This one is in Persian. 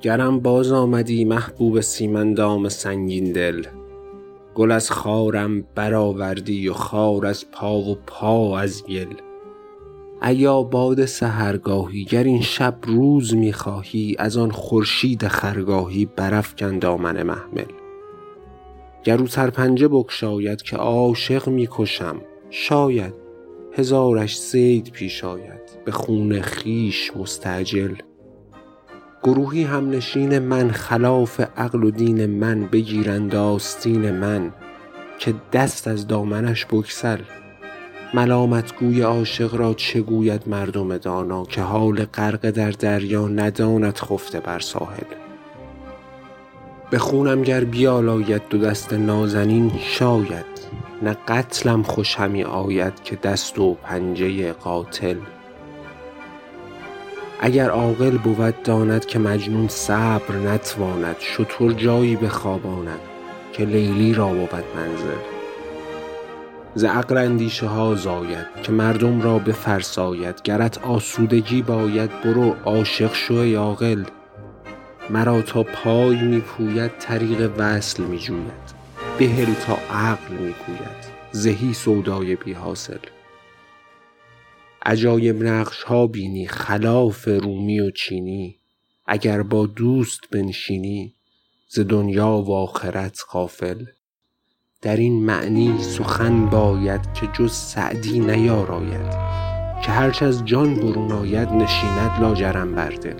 گرم باز آمدی محبوب سیمندام سنگین دل. گل از خارم برآوردی و خار از پا و پا از گل. ایا باد سحرگاهی گر این شب روز می‌خواهی از آن خورشید خرگاهی برافکن دامن محمل. گر او سرپنجه بگشاید که عاشق می‌کشم شاید هزارش صید پیش آید به خون خویش مستعجل. گروهی همنشین من خلاف عقل و دین من بگیرند آستین من که دست از دامنش بگسل. ملامت گوی عاشق را چه گوید مردم دانا که حال غرقه در دریا نداند خفته بر ساحل؟ به خونم گر بیالاید دو دست نازنین شاید نه قتلم خوش همی آید که دست و پنجه قاتل. اگر عاقل بود داند که مجنون صبر نتواند شتر جایی بخواباند که لیلی را بود منزل. ز عقل اندیشه ها زاید که مردم را بفرساید گرت آسودگی باید برو عاشق شو عاقل. مرا تا پای می پوید طریق وصل می جوید بهل تا عقل می گوید زهی سودای بی حاصل عجایب نقش ها بینی خلاف رومی و چینی. اگر با دوست بنشینی ز دنیا و آخرت غافل. در این معنی سخن باید که جز سعدی نیاراید که هرچ از جان برون آید نشیند لاجرم بر دل.